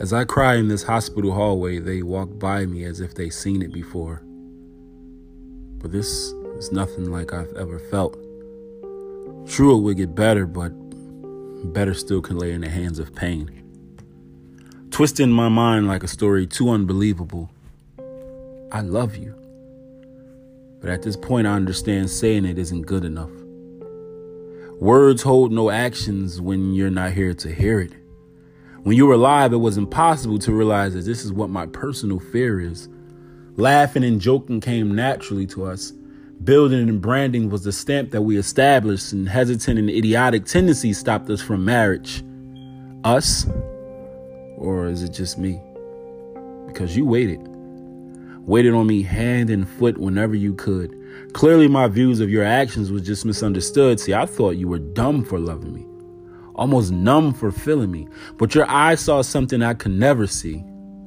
As I cry in this hospital hallway, they walk by me as if they've seen it before. But this is nothing like I've ever felt. True, it would get better, but better still can lay in the hands of pain. Twisting my mind like a story too unbelievable. I love you. But at this point, I understand saying it isn't good enough. Words hold no actions when you're not here to hear it. When you were alive, it was impossible to realize that this is what my personal fear is. Laughing and joking came naturally to us. Building and branding was the stamp that we established, and hesitant and idiotic tendencies stopped us from marriage. Us? Or is it just me? Because you waited. Waited on me hand and foot whenever you could. Clearly, my views of your actions was just misunderstood. See, I thought you were dumb for loving me almost numb for feeling me. But your eyes saw something I could never see,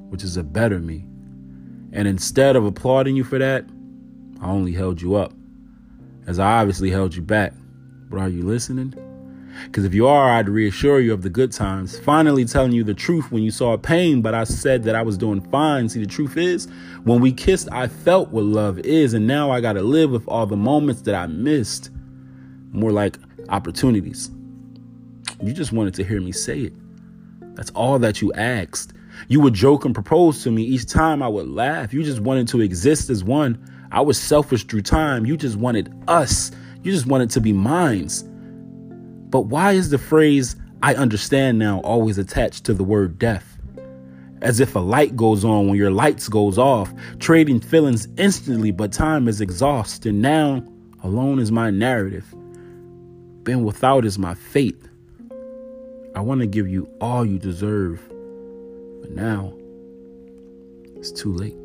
which is a better me. And instead of applauding you for that, I only held you up, as I obviously held you back. But are you listening? Because if you are, I'd reassure you of the good times, finally telling you the truth when you saw pain, but I said that I was doing fine. See, the truth is, when we kissed, I felt what love is, and now I got to live with all the moments that I missed. More like opportunities. You just wanted to hear me say it. That's all that you asked. You would joke and propose to me each time I would laugh. You just wanted to exist as one. I was selfish through time. You just wanted us. You just wanted to be minds. But why is the phrase I understand now always attached to the word death? As if a light goes on when your lights goes off, trading feelings instantly, but time is exhausted. Now, alone is my narrative. Been without is my fate. I want to give you all you deserve. But now, it's too late.